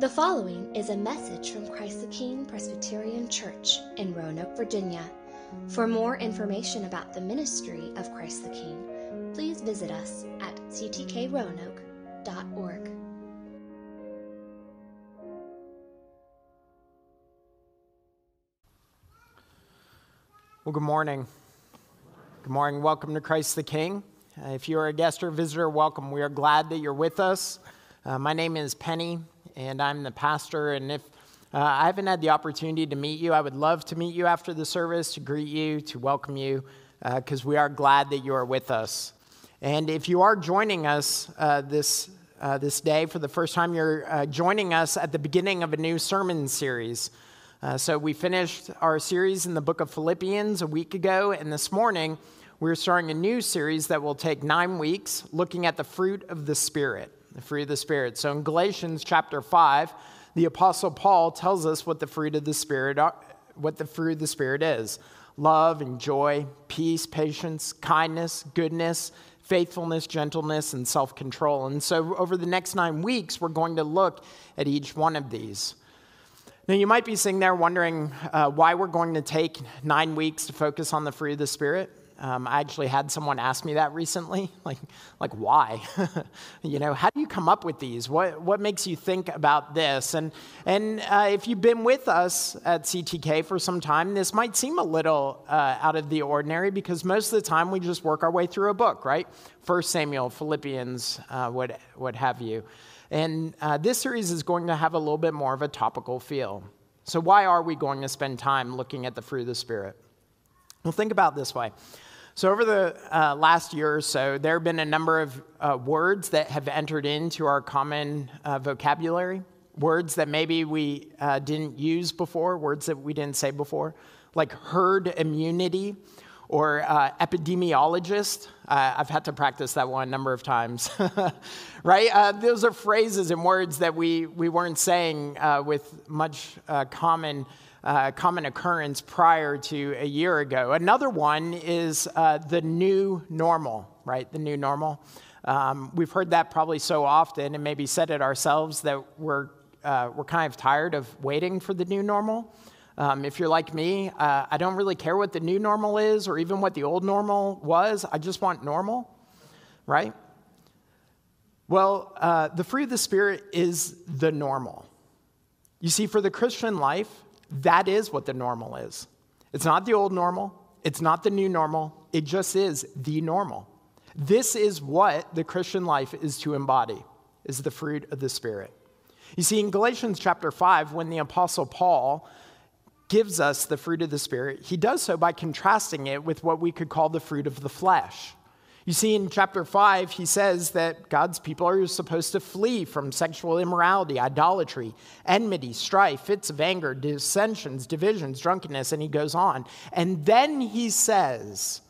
The following is a message from Christ the King Presbyterian Church in Roanoke, Virginia. For more information about the ministry of Christ the King, please visit us at ctkroanoke.org. Well, good morning. Good morning. Welcome to Christ the King. Uh, if you are a guest or visitor, welcome. We are glad that you're with us. Uh, my name is Penny, and I'm the pastor. And if uh, I haven't had the opportunity to meet you, I would love to meet you after the service, to greet you, to welcome you, because uh, we are glad that you are with us. And if you are joining us uh, this, this day for the first time, you're joining us at the beginning of a new sermon series. Uh, so, we finished our series in the book of Philippians a week ago, and this morning we're starting a new series that will take nine weeks looking at the fruit of the Spirit. The fruit of the Spirit. So, in Galatians chapter 5, the Apostle Paul tells us what the fruit of the Spirit are, what the fruit of the Spirit is love and joy, peace, patience, kindness, goodness, faithfulness, gentleness, and self control. And so, over the next nine weeks, we're going to look at each one of these. Now, you might be sitting there wondering uh, why we're going to take nine weeks to focus on the fruit of the Spirit. Um, I actually had someone ask me that recently, like, like why? you know, how do you come up with these? What, what makes you think about this? And, and uh, if you've been with us at CTK for some time, this might seem a little uh, out of the ordinary because most of the time we just work our way through a book, right? First Samuel, Philippians, uh, what, what have you. And uh, this series is going to have a little bit more of a topical feel. So, why are we going to spend time looking at the fruit of the Spirit? Well, think about this way. So, over the uh, last year or so, there have been a number of uh, words that have entered into our common uh, vocabulary, words that maybe we uh, didn't use before, words that we didn't say before, like herd immunity or uh, epidemiologist. Uh, I've had to practice that one a number of times, right? Those are phrases and words that we, we weren't saying with much common, uh, common occurrence prior to a year ago. Another one is the new normal, right? The new normal. Um, we've heard that probably so often and maybe said it ourselves that we're, we're kind of tired of waiting for the new normal. Um, if you're like me, uh, I don't really care what the new normal is or even what the old normal was. I just want normal, right? Well, uh, the fruit of the Spirit is the normal. You see, for the Christian life, that is what the normal is. It's not the old normal, it's not the new normal, it just is the normal. This is what the Christian life is to embody, is the fruit of the Spirit. You see, in Galatians chapter 5, when the Apostle Paul gives us the fruit of the Spirit, he does so by contrasting it with what we could call the fruit of the flesh. You see, in chapter 5, he says that God's people are supposed to flee from sexual immorality, idolatry, enmity, strife, fits of anger, dissensions, divisions, drunkenness, and he goes on. And then he says,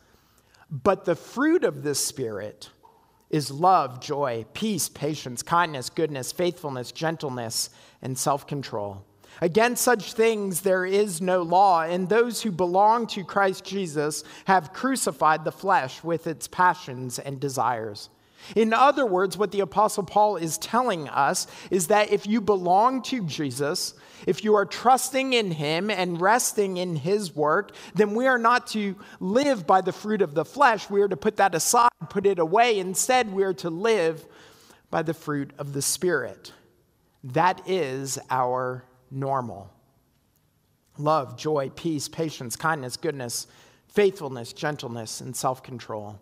But the fruit of the Spirit is love, joy, peace, patience, kindness, goodness, faithfulness, gentleness, and self control. Against such things there is no law, and those who belong to Christ Jesus have crucified the flesh with its passions and desires. In other words, what the Apostle Paul is telling us is that if you belong to Jesus, if you are trusting in Him and resting in His work, then we are not to live by the fruit of the flesh. We are to put that aside, put it away. Instead, we are to live by the fruit of the Spirit. That is our normal. Love, joy, peace, patience, kindness, goodness, faithfulness, gentleness, and self control.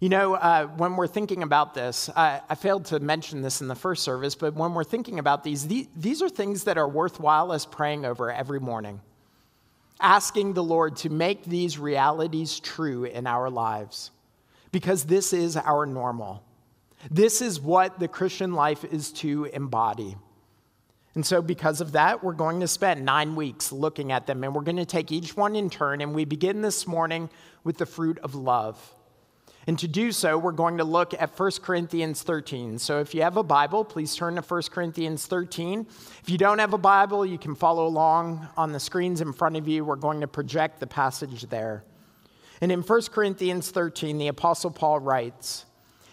You know, uh, when we're thinking about this, I, I, failed to mention this in the first service, but when we're thinking about these, these, these are things that are worthwhile us praying over every morning. Asking the Lord to make these realities true in our lives, because this is our normal. This is what the Christian life is to embody. And so, because of that, we're going to spend nine weeks looking at them, and we're going to take each one in turn. And we begin this morning with the fruit of love. And to do so, we're going to look at 1 Corinthians 13. So if you have a Bible, please turn to 1 Corinthians 13. If you don't have a Bible, you can follow along on the screens in front of you. We're going to project the passage there. And in 1 Corinthians 13, the Apostle Paul writes,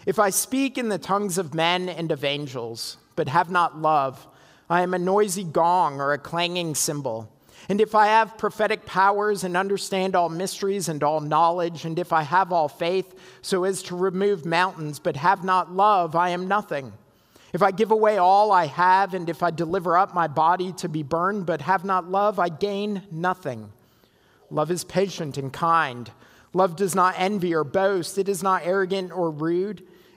If I speak in the tongues of men and of angels, but have not love, I am a noisy gong or a clanging cymbal. And if I have prophetic powers and understand all mysteries and all knowledge, and if I have all faith so as to remove mountains, but have not love, I am nothing. If I give away all I have, and if I deliver up my body to be burned, but have not love, I gain nothing. Love is patient and kind. Love does not envy or boast. It is not arrogant or rude.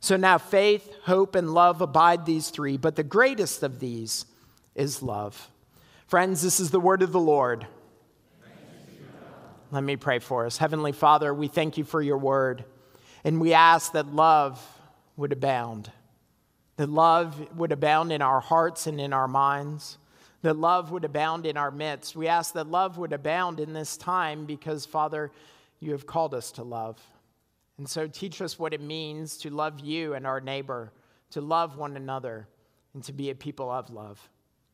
So now faith, hope, and love abide these three, but the greatest of these is love. Friends, this is the word of the Lord. Let me pray for us. Heavenly Father, we thank you for your word, and we ask that love would abound, that love would abound in our hearts and in our minds, that love would abound in our midst. We ask that love would abound in this time because, Father, you have called us to love. And so teach us what it means to love you and our neighbor, to love one another, and to be a people of love.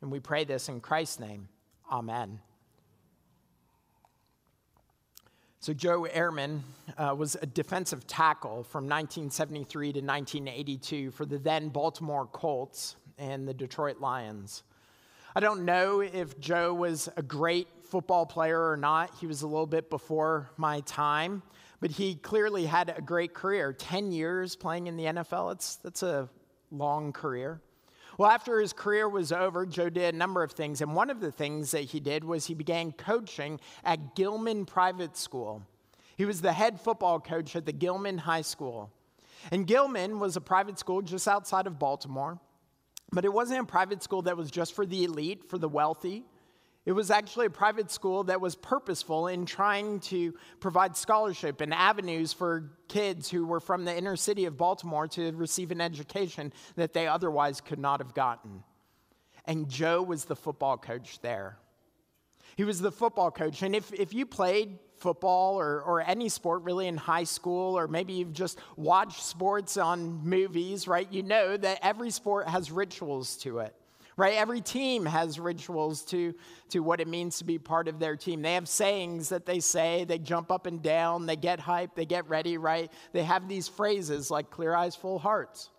And we pray this in Christ's name. Amen. So, Joe Ehrmann uh, was a defensive tackle from 1973 to 1982 for the then Baltimore Colts and the Detroit Lions. I don't know if Joe was a great football player or not. He was a little bit before my time, but he clearly had a great career 10 years playing in the NFL. It's, that's a long career. Well, after his career was over, Joe did a number of things. And one of the things that he did was he began coaching at Gilman Private School. He was the head football coach at the Gilman High School. And Gilman was a private school just outside of Baltimore. But it wasn't a private school that was just for the elite, for the wealthy. It was actually a private school that was purposeful in trying to provide scholarship and avenues for kids who were from the inner city of Baltimore to receive an education that they otherwise could not have gotten. And Joe was the football coach there. He was the football coach. And if, if you played football or, or any sport really in high school, or maybe you've just watched sports on movies, right, you know that every sport has rituals to it right? Every team has rituals to, to what it means to be part of their team. They have sayings that they say, they jump up and down, they get hype, they get ready, right? They have these phrases like clear eyes, full hearts.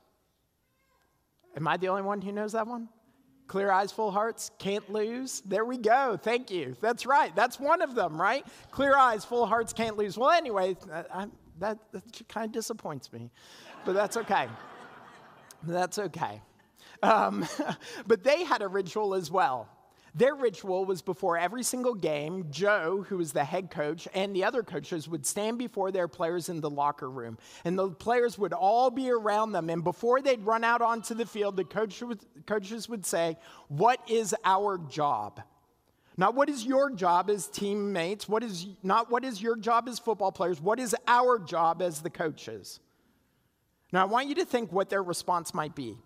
Am I the only one who knows that one? Clear eyes, full hearts, can't lose. There we go. Thank you. That's right. That's one of them, right? Clear eyes, full hearts, can't lose. Well, anyway, uh, I, that, that kind of disappoints me, but that's okay. That's okay. Um, but they had a ritual as well. Their ritual was before every single game, Joe, who was the head coach, and the other coaches would stand before their players in the locker room. And the players would all be around them. And before they'd run out onto the field, the coach would, coaches would say, What is our job? Not what is your job as teammates, what is, not what is your job as football players, what is our job as the coaches? Now, I want you to think what their response might be.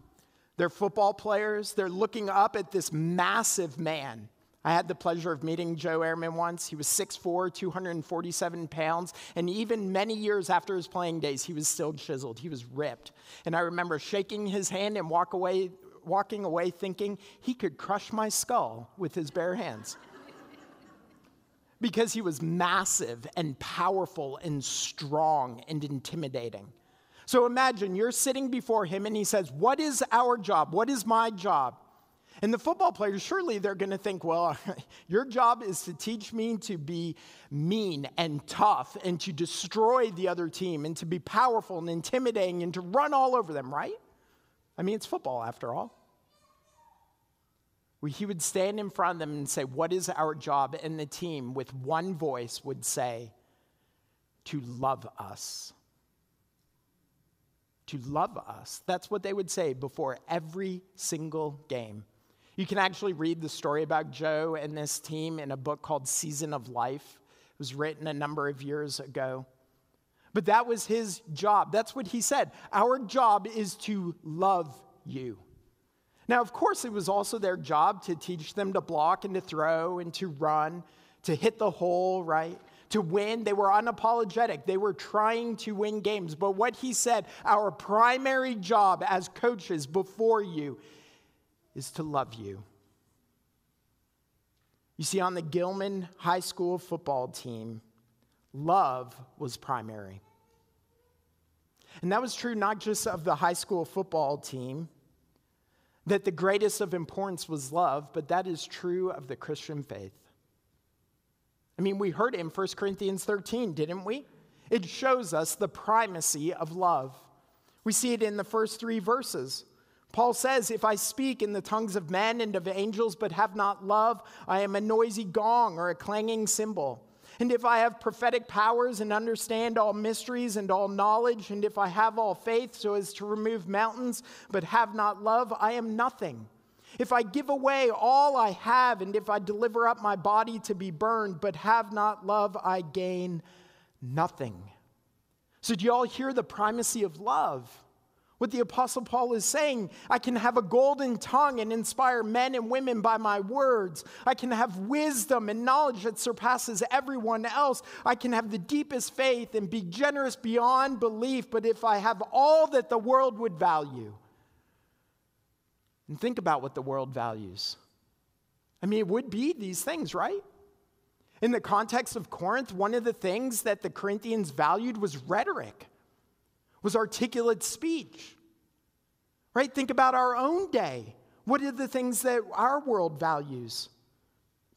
They're football players. They're looking up at this massive man. I had the pleasure of meeting Joe Ehrmann once. He was 6'4, 247 pounds. And even many years after his playing days, he was still chiseled. He was ripped. And I remember shaking his hand and walk away, walking away thinking he could crush my skull with his bare hands. because he was massive and powerful and strong and intimidating. So imagine you're sitting before him and he says, What is our job? What is my job? And the football players, surely they're going to think, well, your job is to teach me to be mean and tough and to destroy the other team and to be powerful and intimidating and to run all over them, right? I mean, it's football after all. he would stand in front of them and say, What is our job? And the team, with one voice, would say, To love us. To love us. That's what they would say before every single game. You can actually read the story about Joe and this team in a book called Season of Life. It was written a number of years ago. But that was his job. That's what he said. Our job is to love you. Now, of course, it was also their job to teach them to block and to throw and to run, to hit the hole, right? To win. They were unapologetic. They were trying to win games. But what he said, our primary job as coaches before you is to love you. You see, on the Gilman High School football team, love was primary. And that was true not just of the high school football team, that the greatest of importance was love, but that is true of the Christian faith. I mean, we heard it in 1 Corinthians 13, didn't we? It shows us the primacy of love. We see it in the first three verses. Paul says, If I speak in the tongues of men and of angels, but have not love, I am a noisy gong or a clanging cymbal. And if I have prophetic powers and understand all mysteries and all knowledge, and if I have all faith so as to remove mountains, but have not love, I am nothing. If I give away all I have, and if I deliver up my body to be burned, but have not love, I gain nothing. So, do you all hear the primacy of love? What the Apostle Paul is saying, I can have a golden tongue and inspire men and women by my words. I can have wisdom and knowledge that surpasses everyone else. I can have the deepest faith and be generous beyond belief. But if I have all that the world would value, and think about what the world values. I mean, it would be these things, right? In the context of Corinth, one of the things that the Corinthians valued was rhetoric was articulate speech. Right? Think about our own day. What are the things that our world values?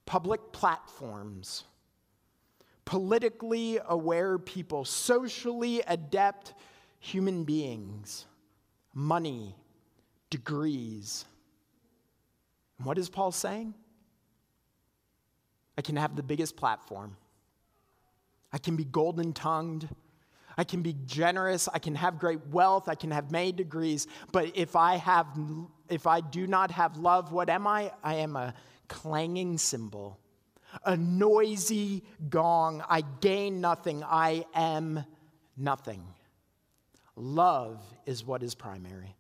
Public platforms, politically aware people, socially adept human beings, money, degrees. And what is Paul saying? I can have the biggest platform. I can be golden tongued. I can be generous, I can have great wealth, I can have many degrees, but if I have if I do not have love, what am I? I am a clanging cymbal, a noisy gong. I gain nothing. I am nothing. Love is what is primary.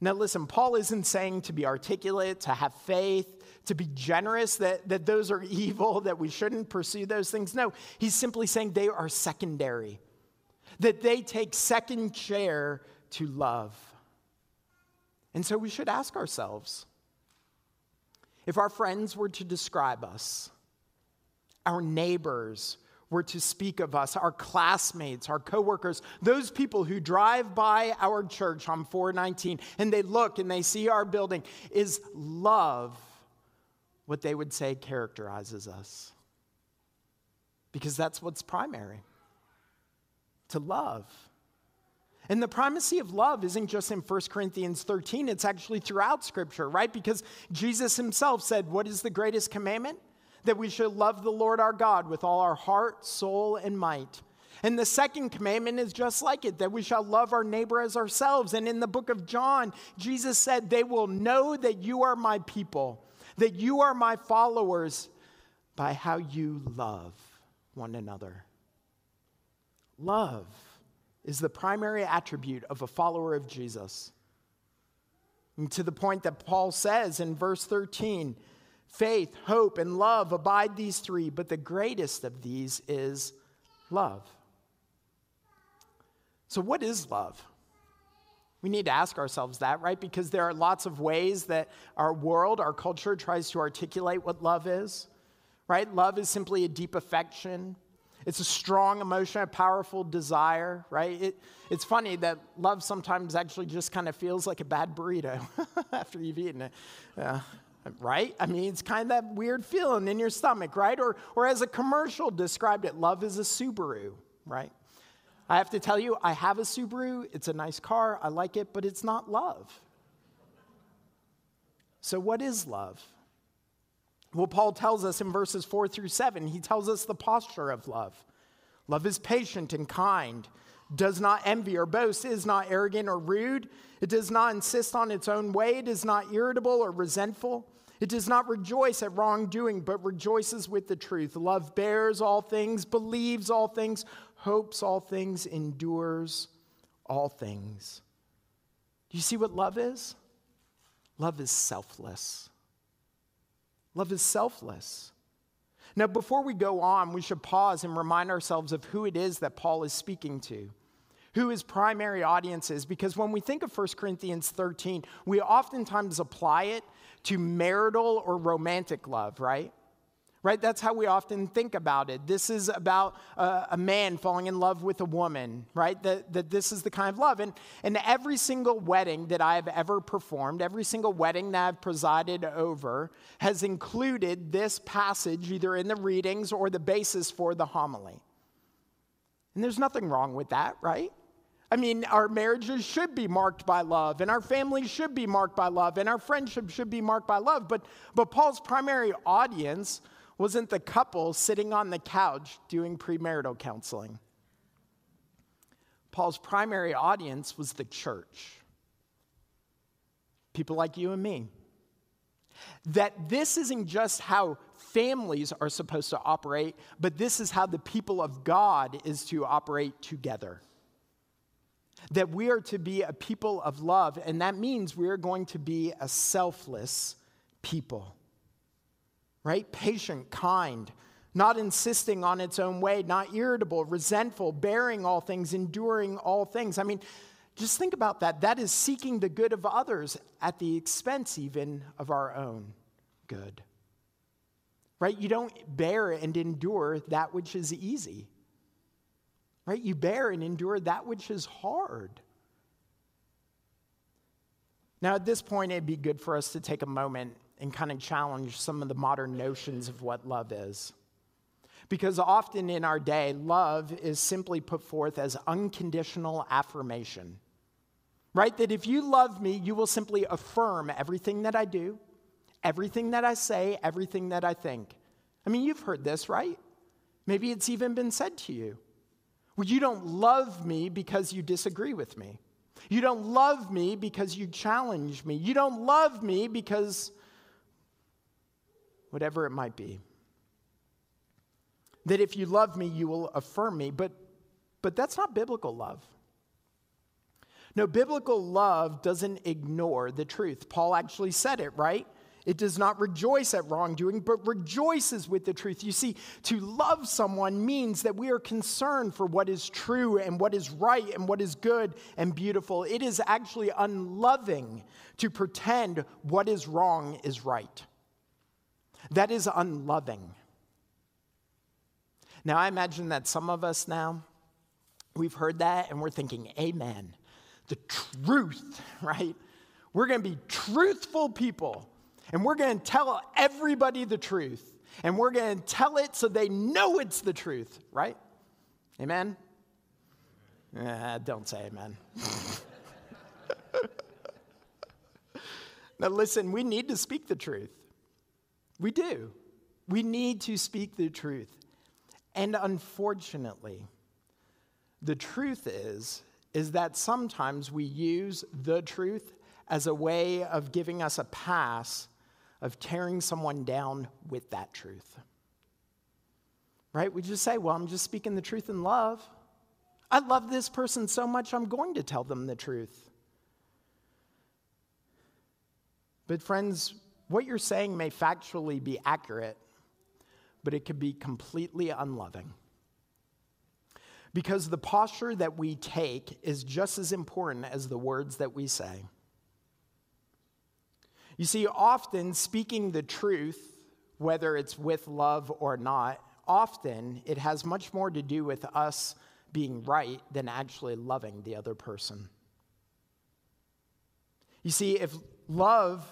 Now, listen, Paul isn't saying to be articulate, to have faith, to be generous, that, that those are evil, that we shouldn't pursue those things. No, he's simply saying they are secondary, that they take second chair to love. And so we should ask ourselves if our friends were to describe us, our neighbors, were to speak of us, our classmates, our coworkers, those people who drive by our church on 419 and they look and they see our building, is love what they would say characterizes us? Because that's what's primary to love. And the primacy of love isn't just in 1 Corinthians 13, it's actually throughout Scripture, right? Because Jesus himself said, What is the greatest commandment? That we should love the Lord our God with all our heart, soul, and might. And the second commandment is just like it that we shall love our neighbor as ourselves. And in the book of John, Jesus said, They will know that you are my people, that you are my followers by how you love one another. Love is the primary attribute of a follower of Jesus. And to the point that Paul says in verse 13, faith, hope, and love abide these three, but the greatest of these is love. So, what is love? We need to ask ourselves that, right? Because there are lots of ways that our world, our culture tries to articulate what love is, right? Love is simply a deep affection. It's a strong emotion, a powerful desire, right? It, it's funny that love sometimes actually just kind of feels like a bad burrito after you've eaten it. Yeah right? I mean, it's kind of that weird feeling in your stomach, right? Or, or as a commercial described it, love is a Subaru, right? I have to tell you, I have a Subaru. It's a nice car. I like it, but it's not love. So, what is love? Well, Paul tells us in verses 4 through 7, he tells us the posture of love. Love is patient and kind, does not envy or boast, is not arrogant or rude, it does not insist on its own way, it is not irritable or resentful. It does not rejoice at wrongdoing, but rejoices with the truth. Love bears all things, believes all things, hopes all things, endures all things. Do you see what love is? Love is selfless. Love is selfless. Now, before we go on, we should pause and remind ourselves of who it is that Paul is speaking to, who his primary audience is, because when we think of 1 Corinthians 13, we oftentimes apply it to marital or romantic love, right? right? That's how we often think about it. This is about a man falling in love with a woman, right? That, that this is the kind of love. And, and every single wedding that I have ever performed, every single wedding that I've presided over, has included this passage either in the readings or the basis for the homily. And there's nothing wrong with that, right? I mean, our marriages should be marked by love, and our families should be marked by love, and our friendship should be marked by love. But, but Paul's primary audience wasn't the couple sitting on the couch doing premarital counseling. Paul's primary audience was the church. People like you and me. That this isn't just how families are supposed to operate, but this is how the people of God is to operate together. That we are to be a people of love, and that means we are going to be a selfless people right? Patient, kind, not insisting on its own way, not irritable, resentful, bearing all things, enduring all things. I mean, just think about that. That is seeking the good of others at the expense even of our own good. Right? You don't bear and endure that which is easy. Right? You bear and endure that which is hard. Now, at this point, it'd be good for us to take a moment and kind of challenge some of the modern notions of what love is. Because often in our day, love is simply put forth as unconditional affirmation. Right? That if you love me, you will simply affirm everything that I do, everything that I say, everything that I think. I mean, you've heard this, right? Maybe it's even been said to you. Well, you don't love me because you disagree with me. You don't love me because you challenge me. You don't love me because whatever it might be. That if you love me, you will affirm me, but, but that's not biblical love. No, biblical love doesn't ignore the truth. Paul actually said it, right? It does not rejoice at wrongdoing, but rejoices with the truth. You see, to love someone means that we are concerned for what is true and what is right and what is good and beautiful. It is actually unloving to pretend what is wrong is right. That is unloving. Now, I imagine that some of us now, we've heard that and we're thinking, Amen. The truth, right? We're going to be truthful people and we're going to tell everybody the truth and we're going to tell it so they know it's the truth, right? Amen? Don't say amen. now, listen, we need to speak the truth. We do. We need to speak the truth. And unfortunately, the truth is is that sometimes we use the truth as a way of giving us a pass of tearing someone down with that truth. Right? We just say, well, I'm just speaking the truth in love. I love this person so much, I'm going to tell them the truth. But, friends, what you're saying may factually be accurate, but it could be completely unloving. Because the posture that we take is just as important as the words that we say. You see, often speaking the truth, whether it's with love or not, often it has much more to do with us being right than actually loving the other person. You see, if love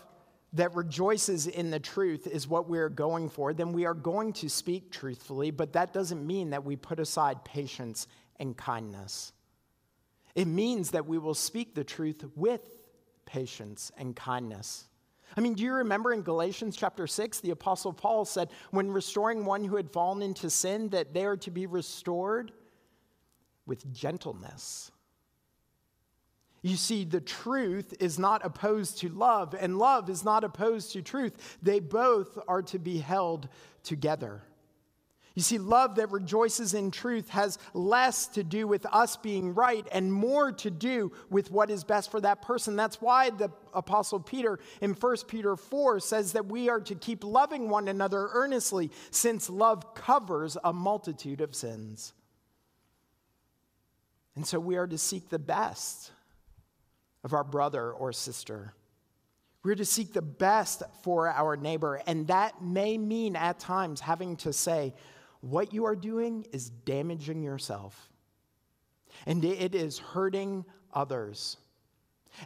that rejoices in the truth is what we're going for, then we are going to speak truthfully, but that doesn't mean that we put aside patience and kindness. It means that we will speak the truth with patience and kindness. I mean, do you remember in Galatians chapter 6, the Apostle Paul said, when restoring one who had fallen into sin, that they are to be restored with gentleness. You see, the truth is not opposed to love, and love is not opposed to truth. They both are to be held together. You see, love that rejoices in truth has less to do with us being right and more to do with what is best for that person. That's why the Apostle Peter in 1 Peter 4 says that we are to keep loving one another earnestly, since love covers a multitude of sins. And so we are to seek the best of our brother or sister. We're to seek the best for our neighbor, and that may mean at times having to say, what you are doing is damaging yourself, and it is hurting others.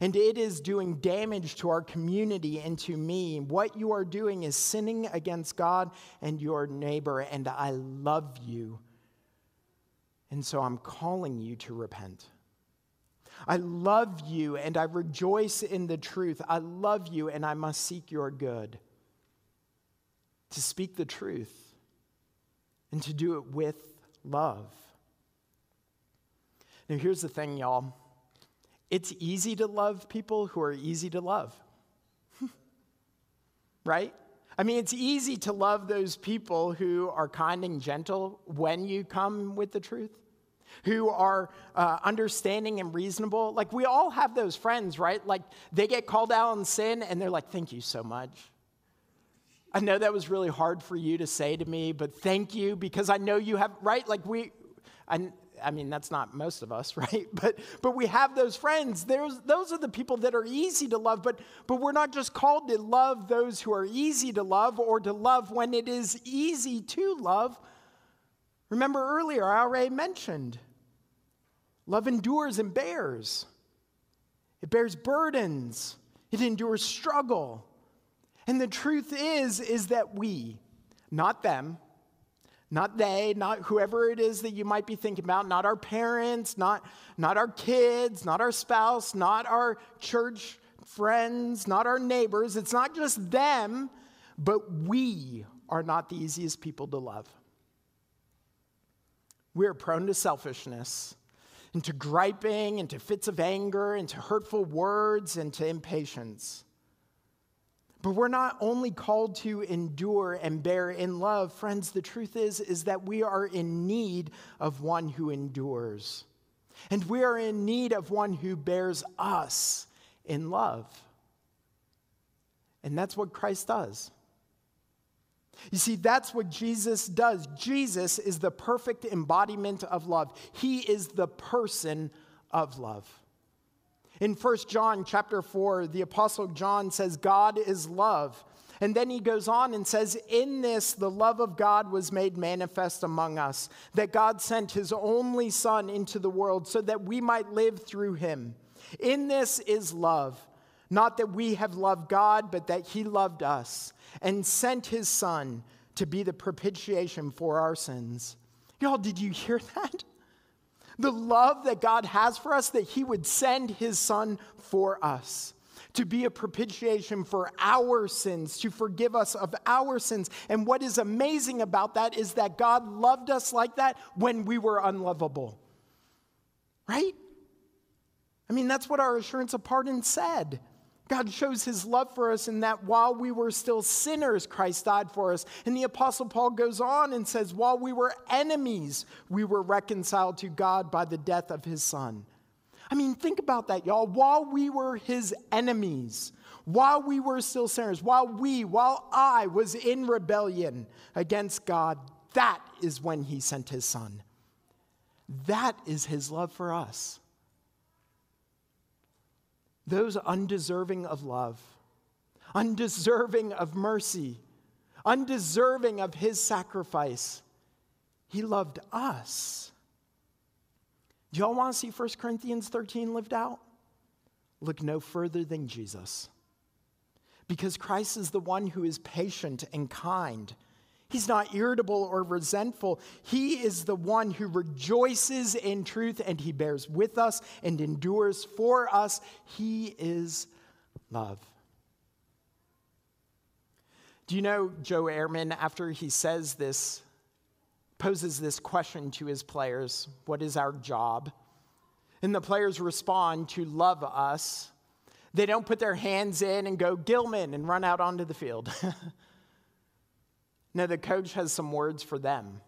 And it is doing damage to our community and to me. What you are doing is sinning against God and your neighbor, and I love you. And so I'm calling you to repent. I love you and I rejoice in the truth. I love you and I must seek your good. To speak the truth and to do it with love. Now, here's the thing, y'all it's easy to love people who are easy to love, right? I mean, it's easy to love those people who are kind and gentle when you come with the truth, who are uh, understanding and reasonable. Like, we all have those friends, right? Like, they get called out on sin and they're like, thank you so much. I know that was really hard for you to say to me, but thank you because I know you have, right? Like we, I, I mean, that's not most of us, right? But, but we have those friends. There's, those are the people that are easy to love, but, but we're not just called to love those who are easy to love or to love when it is easy to love. Remember earlier, I already mentioned love endures and bears, it bears burdens, it endures struggle. And the truth is, is that we, not them, not they, not whoever it is that you might be thinking about, not our parents, not, not our kids, not our spouse, not our church friends, not our neighbors. It's not just them, but we are not the easiest people to love. We are prone to selfishness, into griping, into fits of anger, into hurtful words, into impatience. But we're not only called to endure and bear in love, friends, the truth is is that we are in need of one who endures. And we are in need of one who bears us in love. And that's what Christ does. You see, that's what Jesus does. Jesus is the perfect embodiment of love. He is the person of love. In 1 John chapter 4, the apostle John says God is love. And then he goes on and says, In this, the love of God was made manifest among us, that God sent his only Son into the world so that we might live through him. In this is love, not that we have loved God, but that he loved us and sent his Son to be the propitiation for our sins. Y'all, did you hear that? The love that God has for us, that He would send His Son for us to be a propitiation for our sins, to forgive us of our sins. And what is amazing about that is that God loved us like that when we were unlovable. Right? I mean, that's what our assurance of pardon said. God shows his love for us in that while we were still sinners, Christ died for us. And the Apostle Paul goes on and says, while we were enemies, we were reconciled to God by the death of his son. I mean, think about that, y'all. While we were his enemies, while we were still sinners, while we, while I was in rebellion against God, that is when he sent his son. That is his love for us those undeserving of love, undeserving of mercy, undeserving of his sacrifice. He loved us. Do y'all want to see 1 Corinthians 13 lived out? Look no further than Jesus. Because Christ is the one who is patient and kind He's not irritable or resentful. He is the one who rejoices in truth and he bears with us and endures for us. He is love. Do you know Joe Ehrmann, after he says this, poses this question to his players What is our job? And the players respond to love us. They don't put their hands in and go, Gilman, and run out onto the field. no, the coach has some words for them.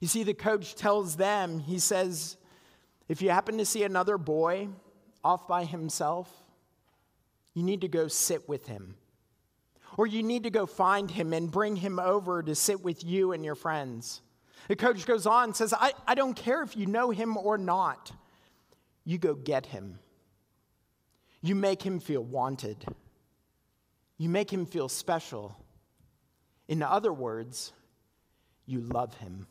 You see, the coach tells them, he says, if you happen to see another boy off by himself, you need to go sit with him. Or you need to go find him and bring him over to sit with you and your friends. The coach goes on and says, I, I don't care if you know him or not. You go get him. You make him feel wanted. You make him feel special. In other words, you love him.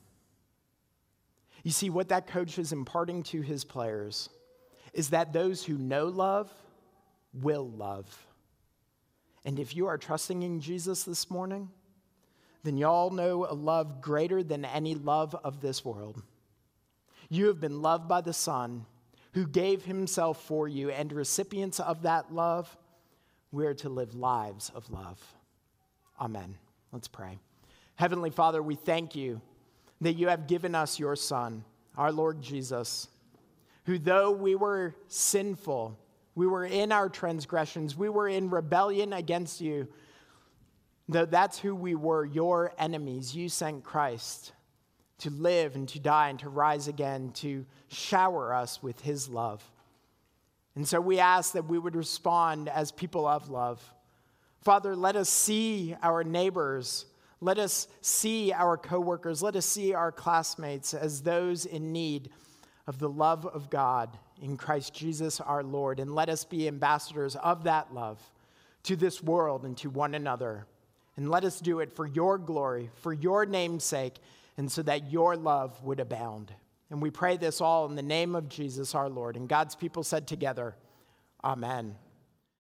You see, what that coach is imparting to his players is that those who know love will love. And if you are trusting in Jesus this morning, then y'all know a love greater than any love of this world. You have been loved by the Son who gave himself for you, and recipients of that love, we are to live lives of love. Amen. Let's pray. Heavenly Father, we thank you that you have given us your Son, our Lord Jesus, who, though we were sinful, we were in our transgressions, we were in rebellion against you, though that's who we were, your enemies, you sent Christ to live and to die and to rise again, to shower us with his love. And so we ask that we would respond as people of love. Father, let us see our neighbors let us see our coworkers, let us see our classmates as those in need of the love of God in Christ Jesus our Lord. And let us be ambassadors of that love to this world and to one another. And let us do it for your glory, for your name's sake, and so that your love would abound. And we pray this all in the name of Jesus our Lord. And God's people said together, Amen.